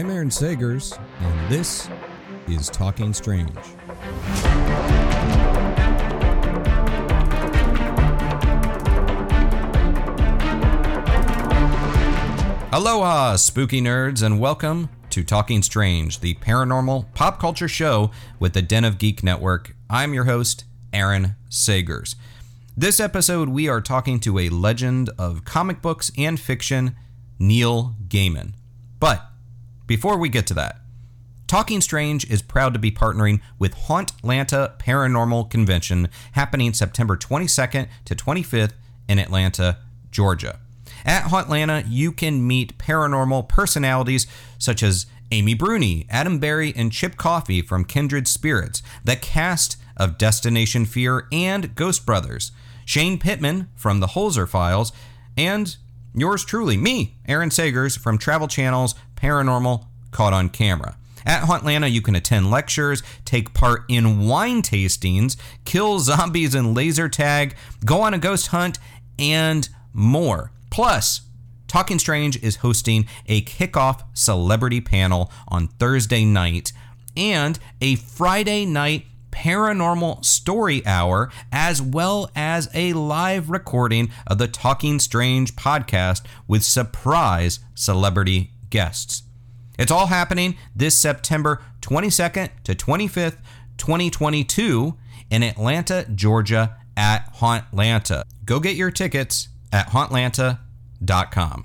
I'm Aaron Sagers, and this is Talking Strange. Aloha, spooky nerds, and welcome to Talking Strange, the paranormal pop culture show with the Den of Geek Network. I'm your host, Aaron Sagers. This episode, we are talking to a legend of comic books and fiction, Neil Gaiman. But before we get to that, Talking Strange is proud to be partnering with Hauntlanta Paranormal Convention happening September 22nd to 25th in Atlanta, Georgia. At Hauntlanta, you can meet paranormal personalities such as Amy Bruni, Adam Berry, and Chip Coffee from Kindred Spirits, the cast of Destination Fear and Ghost Brothers, Shane Pittman from The Holzer Files, and yours truly, me, Aaron Sagers from Travel Channel's Paranormal Caught on Camera. At Hauntlanta, you can attend lectures, take part in wine tastings, kill zombies in laser tag, go on a ghost hunt, and more. Plus, Talking Strange is hosting a kickoff celebrity panel on Thursday night and a Friday night paranormal story hour, as well as a live recording of the Talking Strange podcast with surprise celebrity guests. It's all happening this September 22nd to 25th, 2022 in Atlanta, Georgia at Hauntlanta. Go get your tickets at hauntlanta.com.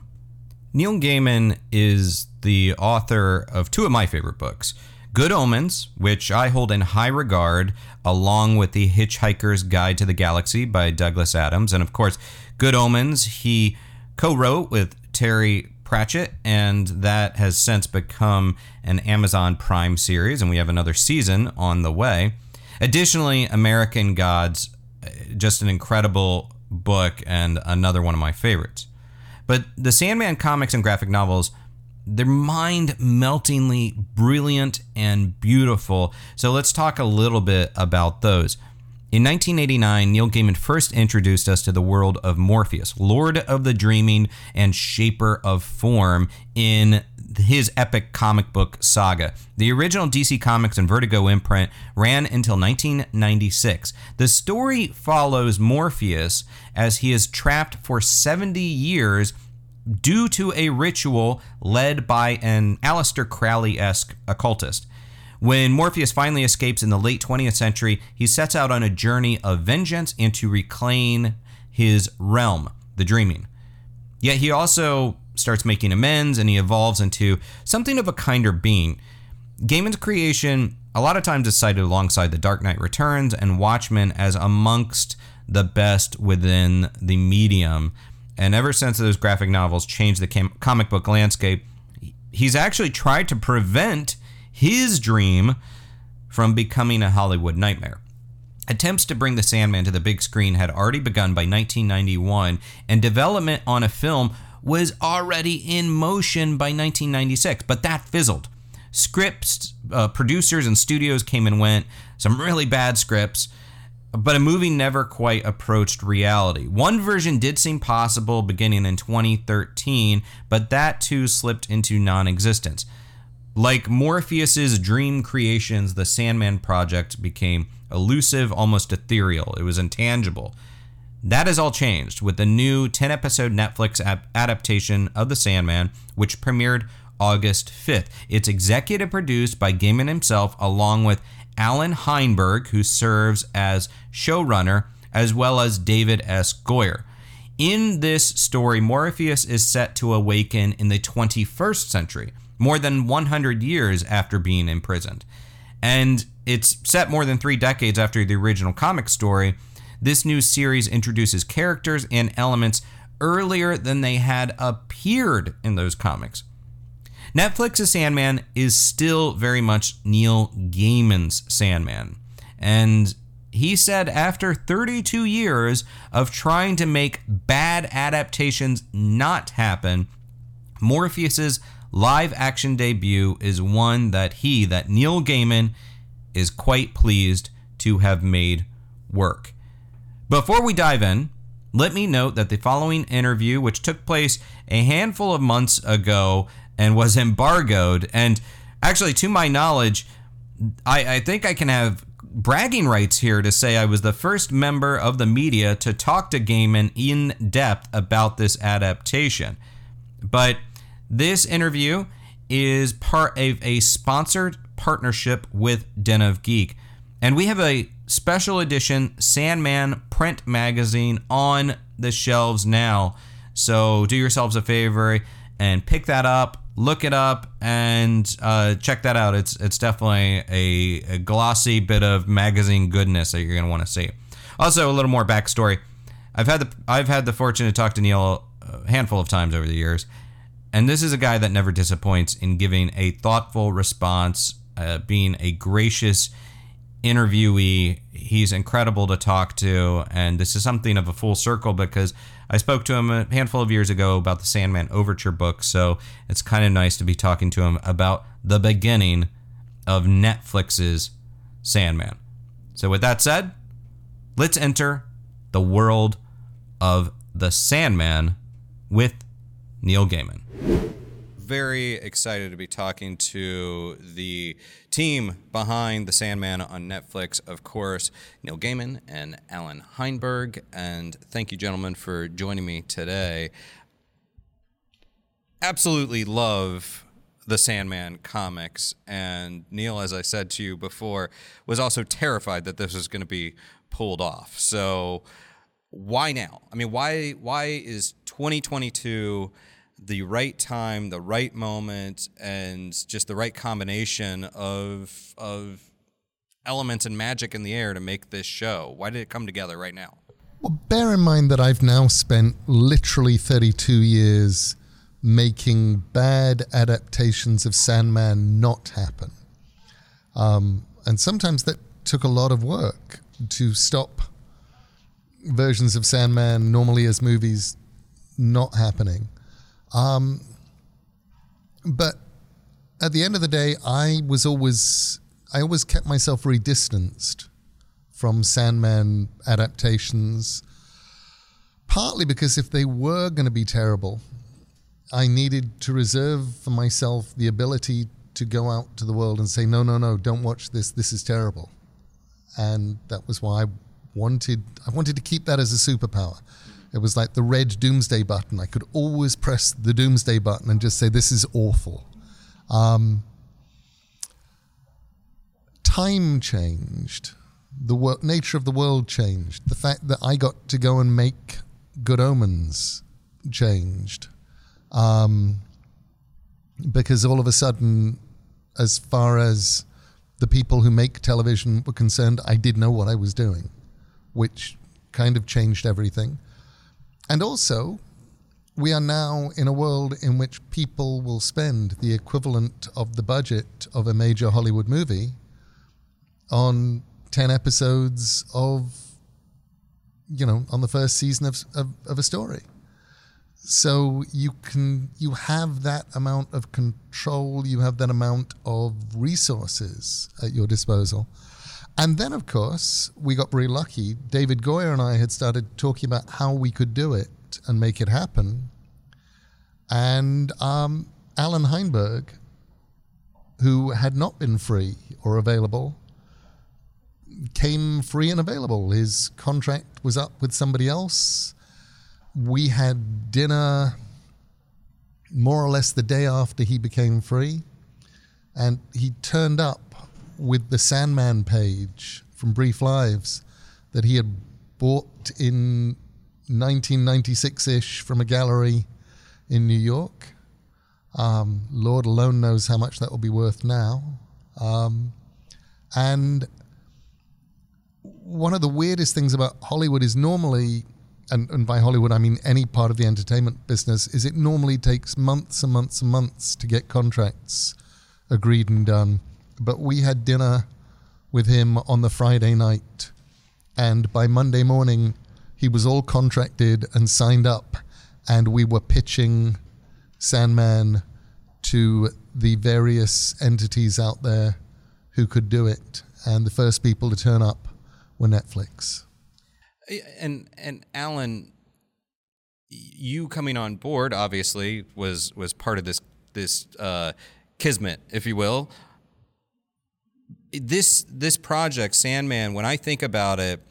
Neil Gaiman is the author of two of my favorite books. Good Omens, which I hold in high regard, along with The Hitchhiker's Guide to the Galaxy by Douglas Adams. And of course, Good Omens, he co wrote with Terry Pratchett, and that has since become an Amazon Prime series, and we have another season on the way. Additionally, American Gods, uh, just an incredible book and another one of my favorites. But the Sandman comics and graphic novels, they're mind meltingly brilliant and beautiful. So let's talk a little bit about those. In 1989, Neil Gaiman first introduced us to the world of Morpheus, Lord of the Dreaming and Shaper of Form, in his epic comic book saga. The original DC Comics and Vertigo imprint ran until 1996. The story follows Morpheus as he is trapped for 70 years due to a ritual led by an Aleister Crowley esque occultist. When Morpheus finally escapes in the late 20th century, he sets out on a journey of vengeance and to reclaim his realm, the dreaming. Yet he also starts making amends and he evolves into something of a kinder being. Gaiman's creation, a lot of times, is cited alongside The Dark Knight Returns and Watchmen as amongst the best within the medium. And ever since those graphic novels changed the cam- comic book landscape, he's actually tried to prevent his dream from becoming a Hollywood nightmare. Attempts to bring the Sandman to the big screen had already begun by 1991, and development on a film was already in motion by 1996, but that fizzled. Scripts, uh, producers, and studios came and went, some really bad scripts, but a movie never quite approached reality. One version did seem possible beginning in 2013, but that too slipped into non existence. Like Morpheus's dream creations, the Sandman project became elusive, almost ethereal. It was intangible. That has all changed with the new 10 episode Netflix adaptation of The Sandman, which premiered August 5th. It's executive produced by Gaiman himself, along with Allan Heinberg, who serves as showrunner, as well as David S. Goyer. In this story, Morpheus is set to awaken in the 21st century, more than 100 years after being imprisoned. And it's set more than three decades after the original comic story this new series introduces characters and elements earlier than they had appeared in those comics. Netflix's Sandman is still very much Neil Gaiman's Sandman. And he said after 32 years of trying to make bad adaptations not happen, Morpheus's live action debut is one that he, that Neil Gaiman, is quite pleased to have made work. Before we dive in, let me note that the following interview, which took place a handful of months ago and was embargoed, and actually, to my knowledge, I, I think I can have bragging rights here to say I was the first member of the media to talk to Gaiman in depth about this adaptation. But this interview is part of a sponsored partnership with Den of Geek. And we have a special edition Sandman print magazine on the shelves now. So do yourselves a favor and pick that up, look it up, and uh, check that out. It's it's definitely a, a glossy bit of magazine goodness that you're gonna want to see. Also, a little more backstory. I've had the I've had the fortune to talk to Neil a handful of times over the years, and this is a guy that never disappoints in giving a thoughtful response, uh, being a gracious interviewee. He's incredible to talk to, and this is something of a full circle because I spoke to him a handful of years ago about the Sandman Overture book, so it's kind of nice to be talking to him about the beginning of Netflix's Sandman. So, with that said, let's enter the world of the Sandman with Neil Gaiman. Very excited to be talking to the team behind The Sandman on Netflix, of course, Neil Gaiman and Allan Heinberg. And thank you, gentlemen, for joining me today. Absolutely love the Sandman comics. And Neil, as I said to you before, was also terrified that this was going to be pulled off. So why now? I mean, why why is 2022 the right time, the right moment, and just the right combination of of elements and magic in the air to make this show? Why did it come together right now? Well, bear in mind that I've now spent literally 32 years making bad adaptations of Sandman not happen. Um, and sometimes that took a lot of work to stop versions of Sandman normally as movies not happening. Um, but at the end of the day, I was always I always kept myself very distanced from Sandman adaptations, partly because if they were going to be terrible, I needed to reserve for myself the ability to go out to the world and say, no, no, no, don't watch this. This is terrible. And that was why I wanted I wanted to keep that as a superpower. It was like the red doomsday button. I could always press the doomsday button and just say, This is awful. Um, time changed. The wor- nature of the world changed. The fact that I got to go and make good omens changed. Um, because all of a sudden, as far as the people who make television were concerned, I did know what I was doing, which kind of changed everything. And also, we are now in a world in which people will spend the equivalent of the budget of a major Hollywood movie on 10 episodes of, you know, on the first season of, of, of a story. So you can, you have that amount of control, you have that amount of resources at your disposal. And then, of course, we got very lucky. David Goyer and I had started talking about how we could do it and make it happen. And um, Allan Heinberg, who had not been free or available, came free and available. His contract was up with somebody else. We had dinner more or less the day after he became free. And he turned up with the Sandman page from Brief Lives that he had bought in 1996 ish from a gallery in New York. Um, Lord alone knows how much that will be worth now. Um, and one of the weirdest things about Hollywood is normally and, and by Hollywood I mean any part of the entertainment business, is it normally takes months and months and months to get contracts agreed and done. But we had dinner with him on the Friday night, and by Monday morning, he was all contracted and signed up, and we were pitching Sandman to the various entities out there who could do it. And the first people to turn up were Netflix. And and Allan, you coming on board obviously was was part of this this uh, kismet, if you will. This this project, Sandman, when I think about it,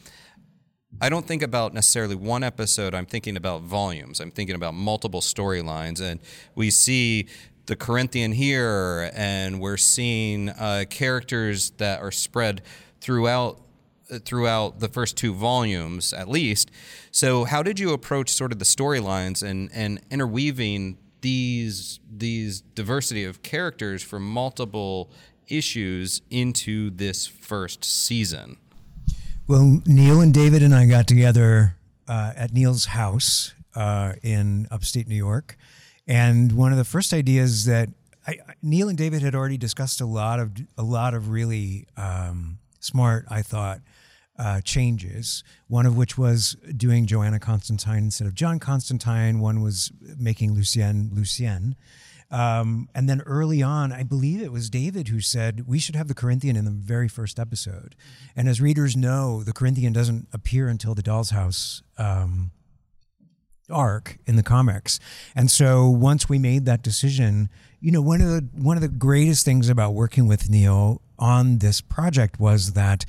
I don't think about necessarily one episode. I'm thinking about volumes. I'm thinking about multiple storylines, and we see the Corinthian here, and we're seeing uh, characters that are spread throughout throughout the first two volumes at least. So how did you approach sort of the storylines and and interweaving these these diversity of characters from multiple issues into this first season? Well, Neil and David and I got together uh, at Neil's house uh, in upstate New York, and one of the first ideas that I, Neil and David had already discussed a lot of a lot of really um, smart, I thought, uh, changes. One of which was doing Joanna Constantine instead of John Constantine. One was making Lucien Lucienne. Um, and then early on, I believe it was David who said we should have the Corinthian in the very first episode. And as readers know, the Corinthian doesn't appear until the Doll's House um, arc in the comics. And so once we made that decision, you know, one of the one of the greatest things about working with Neil on this project was that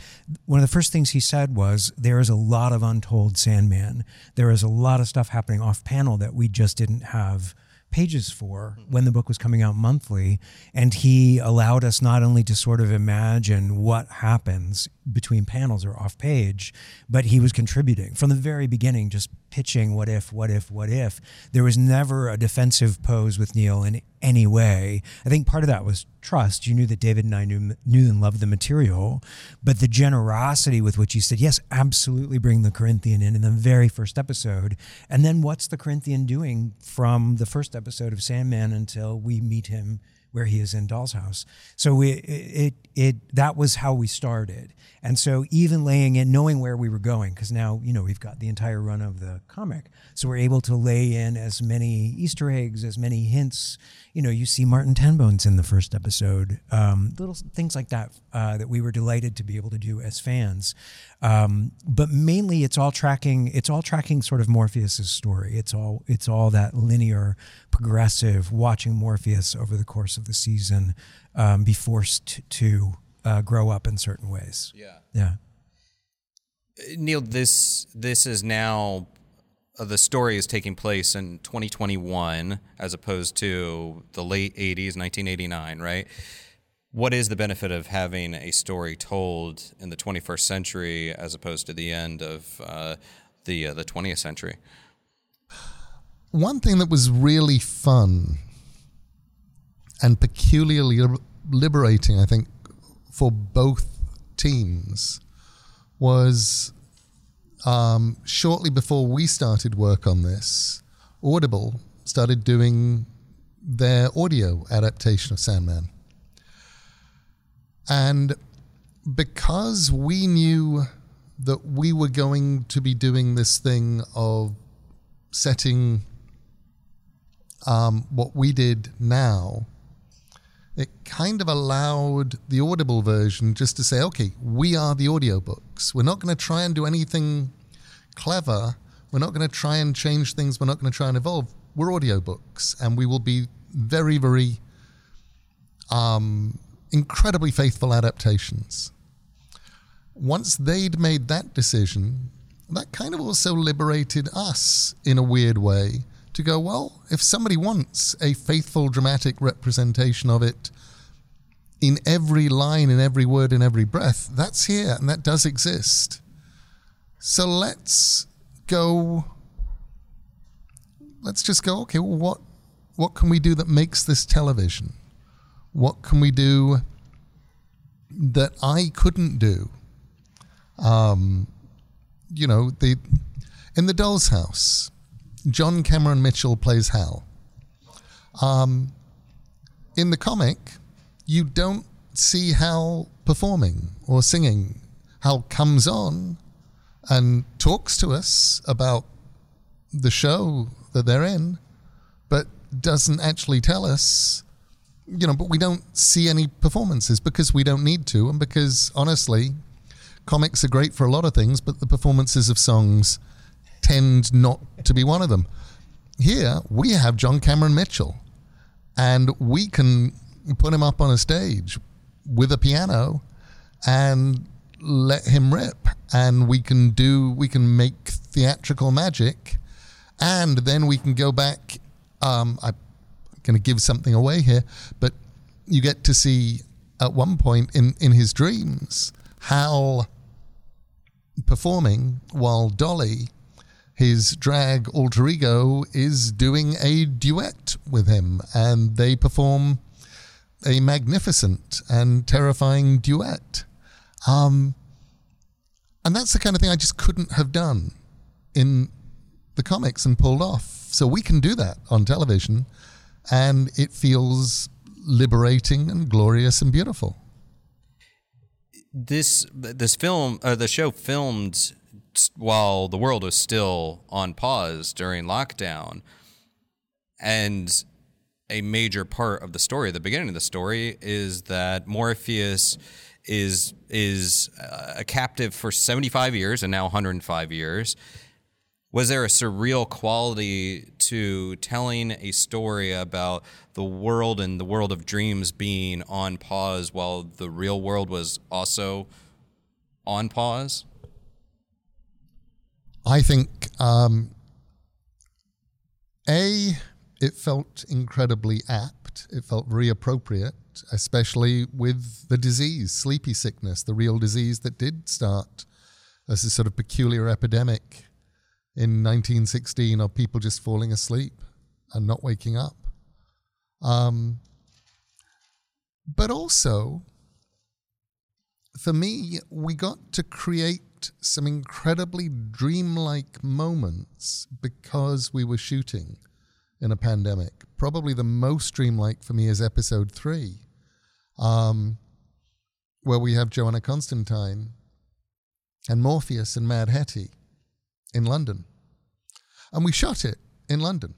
one of the first things he said was there is a lot of untold Sandman. There is a lot of stuff happening off panel that we just didn't have pages for hmm. when the book was coming out monthly. And he allowed us not only to sort of imagine what happens between panels or off page, but he was contributing from the very beginning, just pitching what if, what if, what if. There was never a defensive pose with Neil in any way. I think part of that was trust. You knew that David and I knew, knew and loved the material, but the generosity with which he said, yes, absolutely bring the Corinthian in in the very first episode. And then what's the Corinthian doing from the first episode of Sandman until we meet him where he is in Doll's House. So we, it, it, it, that was how we started. And so even laying in, knowing where we were going, because now, you know, we've got the entire run of the comic. So we're able to lay in as many Easter eggs, as many hints. You know, you see Martin Tenbones in the first episode, um, little things like that, uh, that we were delighted to be able to do as fans. Um, but mainly it's all tracking, it's all tracking sort of Morpheus's story. It's all, it's all that linear progressive, watching Morpheus over the course of the season um, be forced to uh, grow up in certain ways. Yeah. Yeah. Neil, this this is now uh, the story is taking place in 2021 as opposed to the late 80s, 1989, right? What is the benefit of having a story told in the 21st century as opposed to the end of uh, the uh, the 20th century? one thing that was really fun and peculiarly liberating, I think, for both teams was um, shortly before we started work on this, Audible started doing their audio adaptation of Sandman. And because we knew that we were going to be doing this thing of setting um, what we did now, it kind of allowed the Audible version just to say, okay, we are the audiobooks. We're not going to try and do anything clever. We're not going to try and change things. We're not going to try and evolve. We're audiobooks, and we will be very, very um, incredibly faithful adaptations. Once they'd made that decision, that kind of also liberated us in a weird way to go, well, if somebody wants a faithful dramatic representation of it in every line, in every word, in every breath, that's here and that does exist. So let's go. Let's just go, okay, well, what, what can we do that makes this television? What can we do that I couldn't do? Um, you know, the In The Doll's House, John Cameron Mitchell plays Hal. Um, in the comic, you don't see Hal performing or singing. Hal comes on and talks to us about the show that they're in, but doesn't actually tell us, you know, but we don't see any performances because we don't need to, and because honestly, comics are great for a lot of things, but the performances of songs tend not to be one of them. Here, we have John Cameron Mitchell, and we can put him up on a stage with a piano and let him rip and we can do we can make theatrical magic and then we can go back um, i'm going to give something away here but you get to see at one point in in his dreams hal performing while dolly his drag alter ego is doing a duet with him and they perform a magnificent and terrifying duet. Um, and that's the kind of thing I just couldn't have done in the comics and pulled off. So we can do that on television, and it feels liberating and glorious and beautiful. This this film, uh, the show filmed while the world was still on pause during lockdown, and a major part of the story. The beginning of the story is that Morpheus is is uh, a captive for 75 years and now 105 years. Was there a surreal quality to telling a story about the world and the world of dreams being on pause while the real world was also on pause? I think um, a it felt incredibly apt. It felt very appropriate, especially with the disease, sleepy sickness, the real disease that did start as a sort of peculiar epidemic in 1916 of people just falling asleep and not waking up. Um, but also, for me, we got to create some incredibly dreamlike moments because we were shooting in a pandemic. Probably the most dreamlike for me is episode three, um, where we have Joanna Constantine and Morpheus and Mad Hetty in London. And we shot it in London.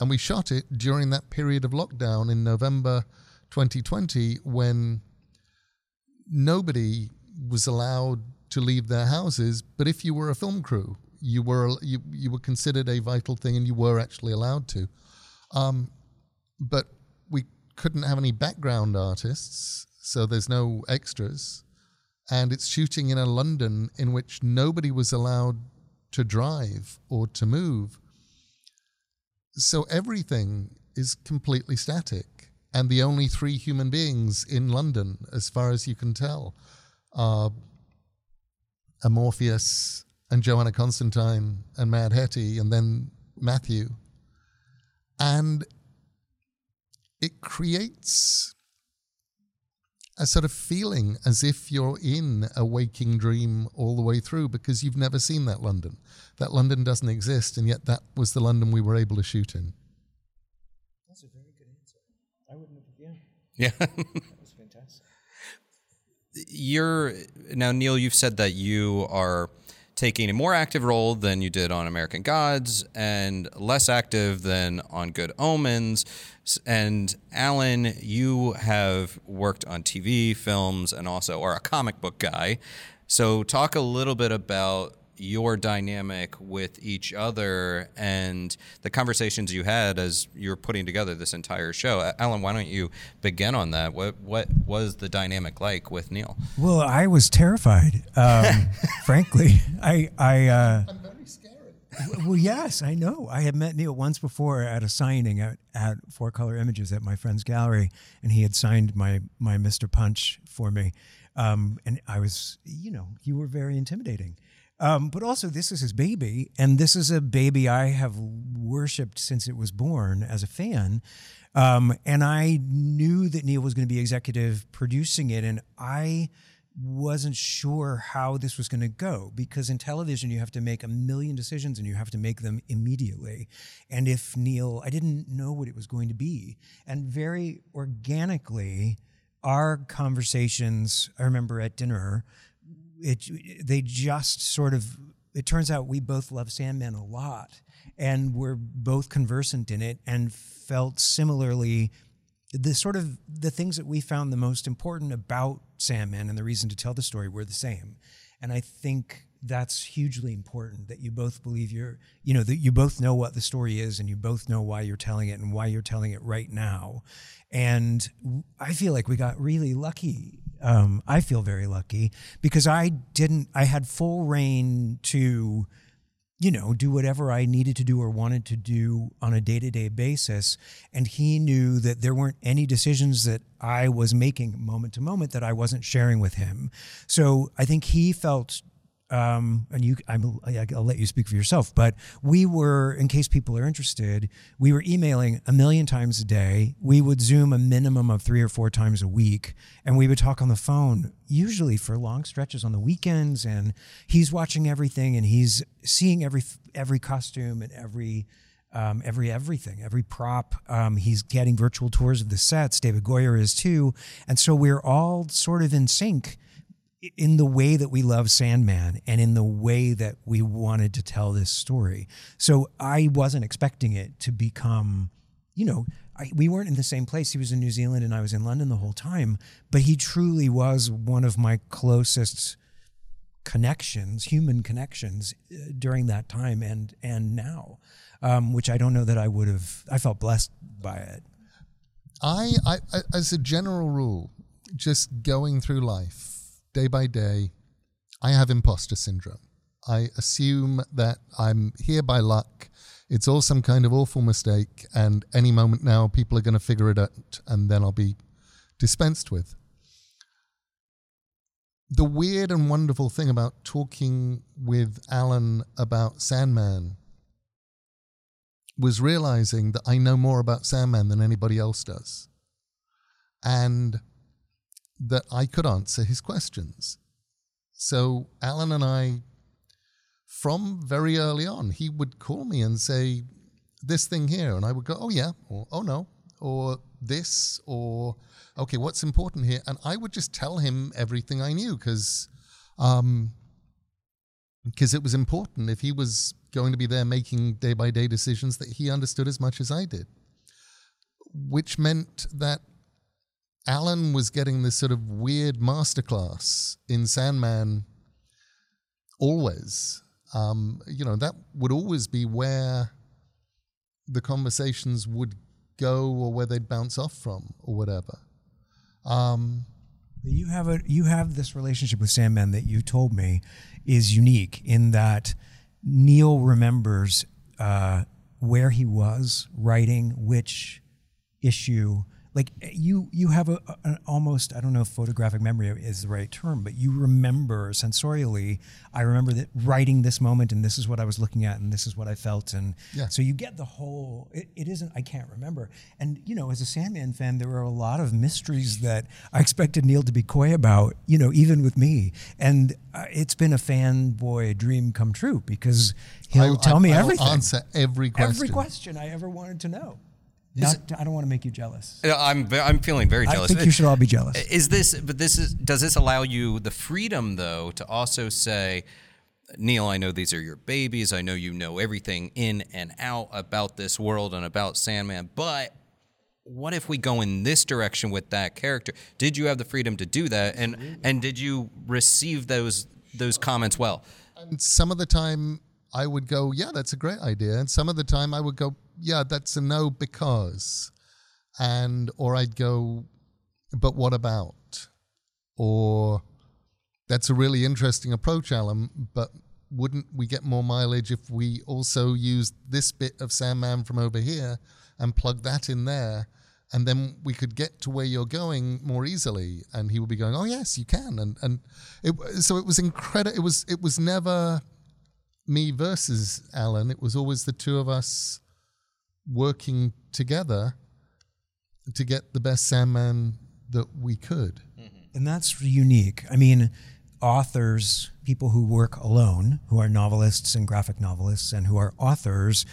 And we shot it during that period of lockdown in November 2020 when nobody was allowed to leave their houses. But if you were a film crew, you were you, you were considered a vital thing and you were actually allowed to. Um, but we couldn't have any background artists, so there's no extras. And it's shooting in a London in which nobody was allowed to drive or to move. So everything is completely static. And the only three human beings in London, as far as you can tell, are Amorpheus, and Joanna Constantine and Mad Hetty and then Matthew. And it creates a sort of feeling as if you're in a waking dream all the way through because you've never seen that London. That London doesn't exist, and yet that was the London we were able to shoot in. That's a very good answer. I wouldn't have, yeah. Yeah. that was fantastic. You're now, Neil, you've said that you are taking a more active role than you did on American Gods and less active than on Good Omens. And Allan, you have worked on TV, films, and also are a comic book guy. So, talk a little bit about your dynamic with each other and the conversations you had as you're putting together this entire show. Allan, why don't you begin on that? What what was the dynamic like with Neil? Well, I was terrified. Um, frankly, I I. Uh, I'm very scary. well, yes, I know. I had met Neil once before at a signing at, at Four Color Images at my friend's gallery, and he had signed my my Mr. Punch for me. Um, and I was, you know, you were very intimidating. Um, but also, this is his baby, and this is a baby I have worshipped since it was born as a fan. Um, and I knew that Neil was going to be executive producing it, and I wasn't sure how this was going to go because in television you have to make a million decisions and you have to make them immediately. And if Neil, I didn't know what it was going to be. And very organically, our conversations, I remember at dinner, it they just sort of it turns out we both love Sandman a lot and we're both conversant in it and felt similarly the sort of the things that we found the most important about Sandman and the reason to tell the story were the same. And I think that's hugely important that you both believe you're, you know, that you both know what the story is and you both know why you're telling it and why you're telling it right now. And I feel like we got really lucky. Um, I feel very lucky because I didn't, I had full rein to, you know, do whatever I needed to do or wanted to do on a day to day basis. And he knew that there weren't any decisions that I was making moment to moment that I wasn't sharing with him. So I think he felt um, and you, I'm, I'll let you speak for yourself, but we were, in case people are interested, we were emailing a million times a day. We would Zoom a minimum of three or four times a week, and we would talk on the phone, usually for long stretches on the weekends. And he's watching everything, and he's seeing every every costume and every um, every everything, every prop. Um, he's getting virtual tours of the sets. David Goyer is too, and so we're all sort of in sync in the way that we love Sandman and in the way that we wanted to tell this story. So I wasn't expecting it to become, you know, I, we weren't in the same place. He was in New Zealand and I was in London the whole time, but he truly was one of my closest connections, human connections uh, during that time and and now, um, which I don't know that I would have. I felt blessed by it. I, I, as a general rule, just going through life day by day, I have imposter syndrome. I assume that I'm here by luck. It's all some kind of awful mistake, and any moment now, people are going to figure it out, and then I'll be dispensed with. The weird and wonderful thing about talking with Allan about Sandman was realizing that I know more about Sandman than anybody else does. And that I could answer his questions. So Allan and I, from very early on, he would call me and say, This thing here. And I would go, Oh, yeah, or Oh, no, or this, or okay, what's important here? And I would just tell him everything I knew because um, because it was important if he was going to be there making day by day decisions that he understood as much as I did, which meant that Allan was getting this sort of weird masterclass in Sandman always. Um, you know, that would always be where the conversations would go or where they'd bounce off from or whatever. Um, you have a you have this relationship with Sandman that you told me is unique in that Neil remembers uh, where he was writing which issue like you you have a, an almost I don't know if photographic memory is the right term, but you remember sensorially. I remember that writing this moment, and this is what I was looking at, and this is what I felt, and yeah. so you get the whole. It, it isn't. I can't remember, and you know, as a Sandman fan, there were a lot of mysteries that I expected Neil to be coy about. You know, even with me, and uh, it's been a fanboy dream come true because he'll I, tell I, me I'll everything, answer every question, every question I ever wanted to know. Not, I don't want to make you jealous. Uh, I'm I'm feeling very jealous. I think you should all be jealous. Uh, is this? But this is. Does this allow you the freedom though to also say, Neil, I know these are your babies. I know you know everything in and out about this world and about Sandman. But what if we go in this direction with that character? Did you have the freedom to do that? And and did you receive those those comments well? And some of the time I would go, yeah, that's a great idea. And some of the time I would go, yeah, that's a no because. And, or I'd go, but what about? Or that's a really interesting approach, Allan, but wouldn't we get more mileage if we also used this bit of Sandman from over here and plug that in there? And then we could get to where you're going more easily. And he would be going, "Oh yes, you can." And and it, so it was incredible. It was it was never me versus Allan. It was always the two of us working together to get the best Sandman that we could. Mm-hmm. And that's unique. I mean, authors, people who work alone, who are novelists and graphic novelists, and who are authors,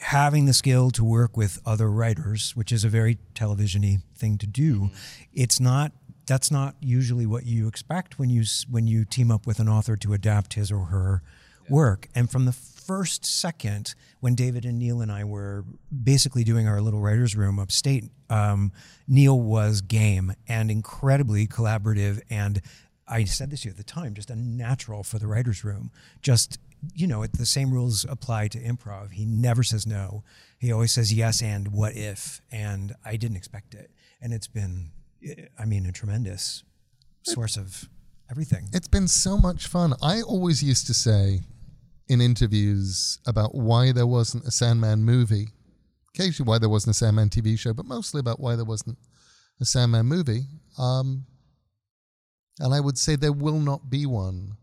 having the skill to work with other writers, which is a very televisiony thing to do, mm-hmm. it's not. That's not usually what you expect when you when you team up with an author to adapt his or her yeah. work. And from the first second, when David and Neil and I were basically doing our little writers' room upstate, um, Neil was game and incredibly collaborative and I said this to you at the time, just a natural for the writer's room. Just, you know, the same rules apply to improv. He never says no. He always says yes and what if. And I didn't expect it. And it's been, I mean, a tremendous source of everything. It's been so much fun. I always used to say in interviews about why there wasn't a Sandman movie, occasionally why there wasn't a Sandman TV show, but mostly about why there wasn't a Sandman movie. Um, and I would say there will not be one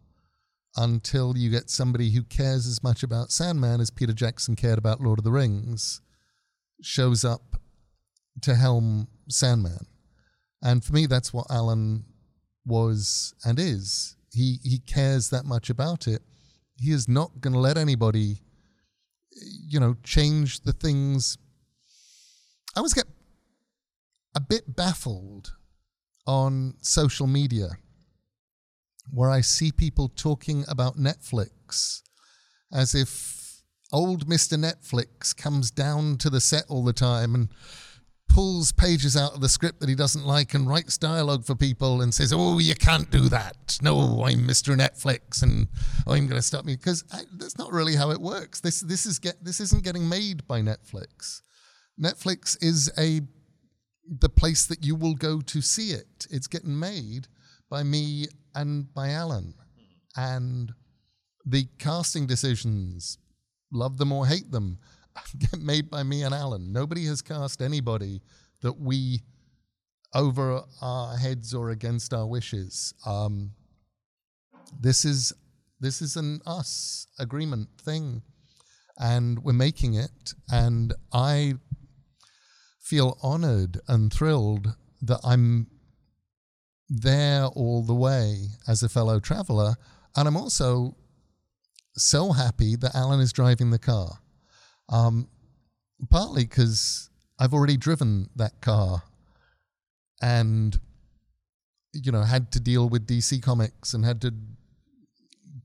until you get somebody who cares as much about Sandman as Peter Jackson cared about Lord of the Rings shows up to helm Sandman. And for me, that's what Allan was and is. He he cares that much about it. He is not going to let anybody, you know, change the things. I always get a bit baffled on social media where I see people talking about Netflix as if old Mr. Netflix comes down to the set all the time and pulls pages out of the script that he doesn't like and writes dialogue for people and says, "Oh, you can't do that. No, I'm Mr. Netflix, and I'm going to stop you." Because uh, that's not really how it works. This this is get this isn't getting made by Netflix. Netflix is a the place that you will go to see it. It's getting made by me and by Allan. And the casting decisions, love them or hate them, made by me and Allan. Nobody has cast anybody that we over our heads or against our wishes. Um, this is this is an us agreement thing, and we're making it. And I feel honored and thrilled that I'm there all the way as a fellow traveler. And I'm also so happy that Allan is driving the car. Um, partly because I've already driven that car and, you know, had to deal with DC Comics and had to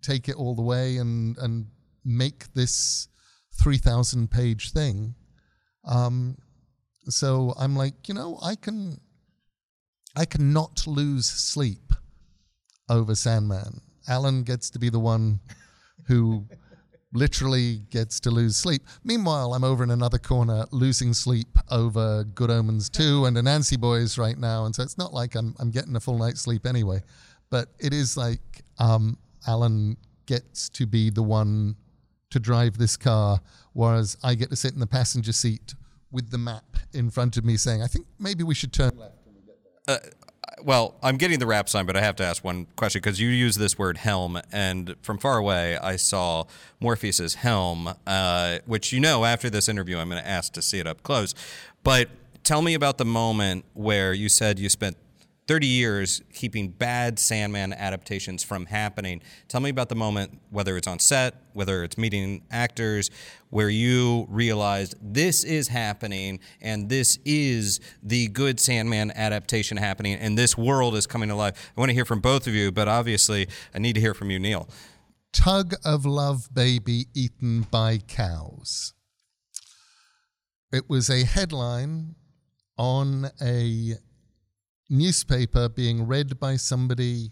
take it all the way and, and make this 3,000 page thing. Um, so I'm like, you know, I can I cannot lose sleep over Sandman. Allan gets to be the one who literally gets to lose sleep. Meanwhile, I'm over in another corner losing sleep over Good Omens 2 and Anansi Boys right now. And so it's not like I'm, I'm getting a full night's sleep anyway. But it is like um, Allan gets to be the one to drive this car, whereas I get to sit in the passenger seat with the map in front of me saying, I think maybe we should turn left. Uh, well, I'm getting the wrap sign, but I have to ask one question because you use this word helm, and from far away, I saw Morpheus's helm, uh, which you know after this interview, I'm going to ask to see it up close. But tell me about the moment where you said you spent 30 years keeping bad Sandman adaptations from happening. Tell me about the moment, whether it's on set, whether it's meeting actors, where you realized this is happening and this is the good Sandman adaptation happening and this world is coming to life. I want to hear from both of you, but obviously I need to hear from you, Neil. Tug of Love Baby Eaten by Cows. It was a headline on a newspaper being read by somebody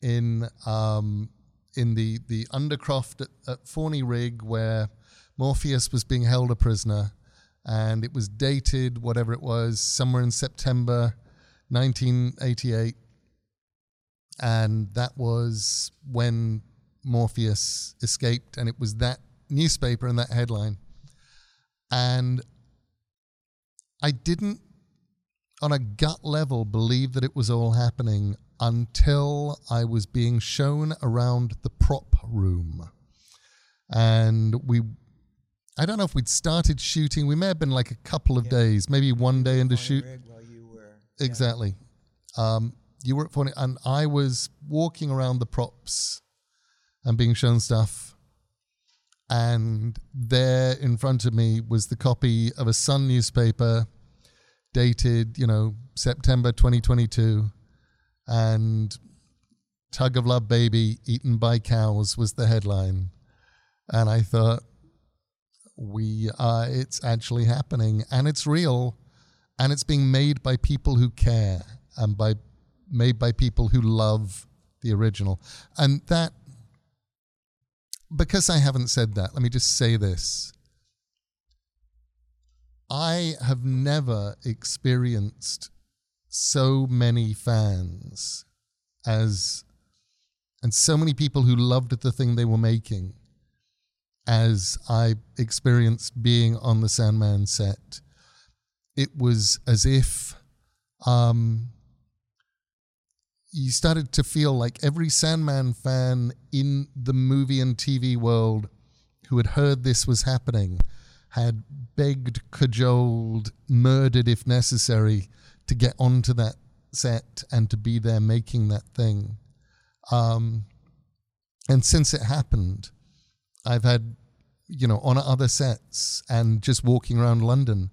in um, in the the Undercroft at, at Fawney Rig where Morpheus was being held a prisoner, and it was dated whatever it was somewhere in September 1988, and that was when Morpheus escaped, and it was that newspaper and that headline, and I didn't on a gut level believe that it was all happening until I was being shown around the prop room. And we, I don't know if we'd started shooting. We may have been like a couple of yeah. days, maybe one day into shoot. Were, exactly. Um, you were at 4, and I was walking around the props and being shown stuff. And there in front of me was the copy of a Sun newspaper dated, you know, September 2022. And Tug of Love Baby Eaten by Cows was the headline. And I thought, we are, it's actually happening and it's real and it's being made by people who care and by made by people who love the original. And that, because I haven't said that, let me just say this. I have never experienced so many fans as, and so many people who loved the thing they were making as I experienced being on the Sandman set. It was as if um, you started to feel like every Sandman fan in the movie and TV world who had heard this was happening had begged, cajoled, murdered if necessary to get onto that set and to be there making that thing. Um, and since it happened, I've had, you know, on other sets and just walking around London,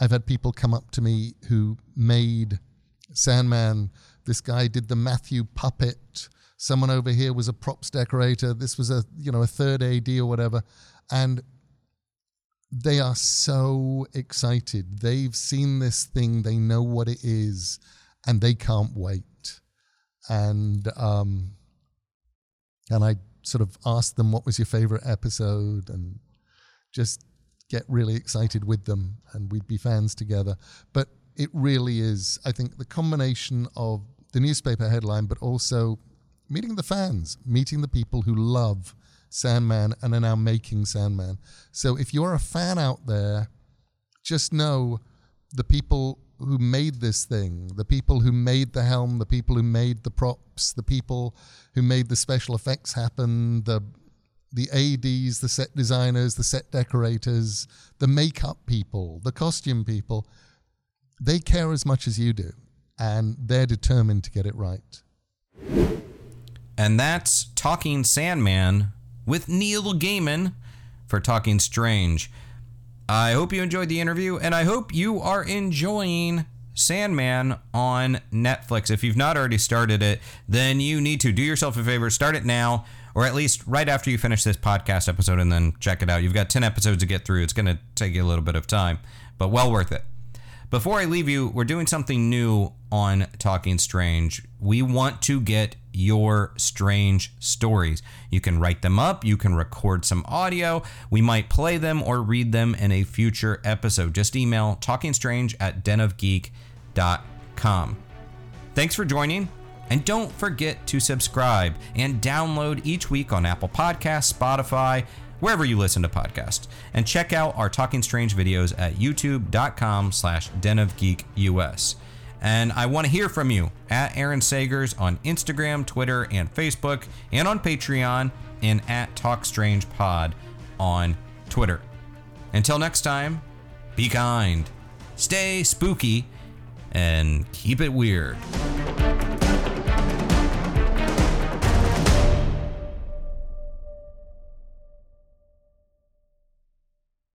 I've had people come up to me who made Sandman. This guy did the Matthew puppet. Someone over here was a props decorator. This was a, you know, a third AD or whatever. And they are so excited. They've seen this thing, they know what it is, and they can't wait. And um, and I sort of asked them what was your favorite episode, and just get really excited with them, and we'd be fans together. But it really is, I think, the combination of the newspaper headline, but also meeting the fans, meeting the people who love Sandman and are now making Sandman. So if you're a fan out there, just know the people who made this thing, the people who made the helm, the people who made the props, the people who made the special effects happen, the the ADs, the set designers, the set decorators, the makeup people, the costume people, they care as much as you do, and they're determined to get it right. And that's Talking Sandman with Neil Gaiman for Talking Strange. I hope you enjoyed the interview, and I hope you are enjoying Sandman on Netflix. If you've not already started it, then you need to do yourself a favor, start it now, or at least right after you finish this podcast episode, and then check it out. You've got 10 episodes to get through. It's going to take you a little bit of time, but well worth it. Before I leave you, we're doing something new on Talking Strange. We want to get your strange stories. You can write them up, you can record some audio. We might play them or read them in a future episode. Just email talkingstrange at denofgeek.com. Thanks for joining. And don't forget to subscribe and download each week on Apple Podcasts, Spotify, wherever you listen to podcasts. And check out our Talking Strange videos at youtube.com slash denofgeekus. And I want to hear from you at Aaron Sagers on Instagram, Twitter, and Facebook, and on Patreon, and at Talk Strange Pod on Twitter. Until next time, be kind, stay spooky, and keep it weird.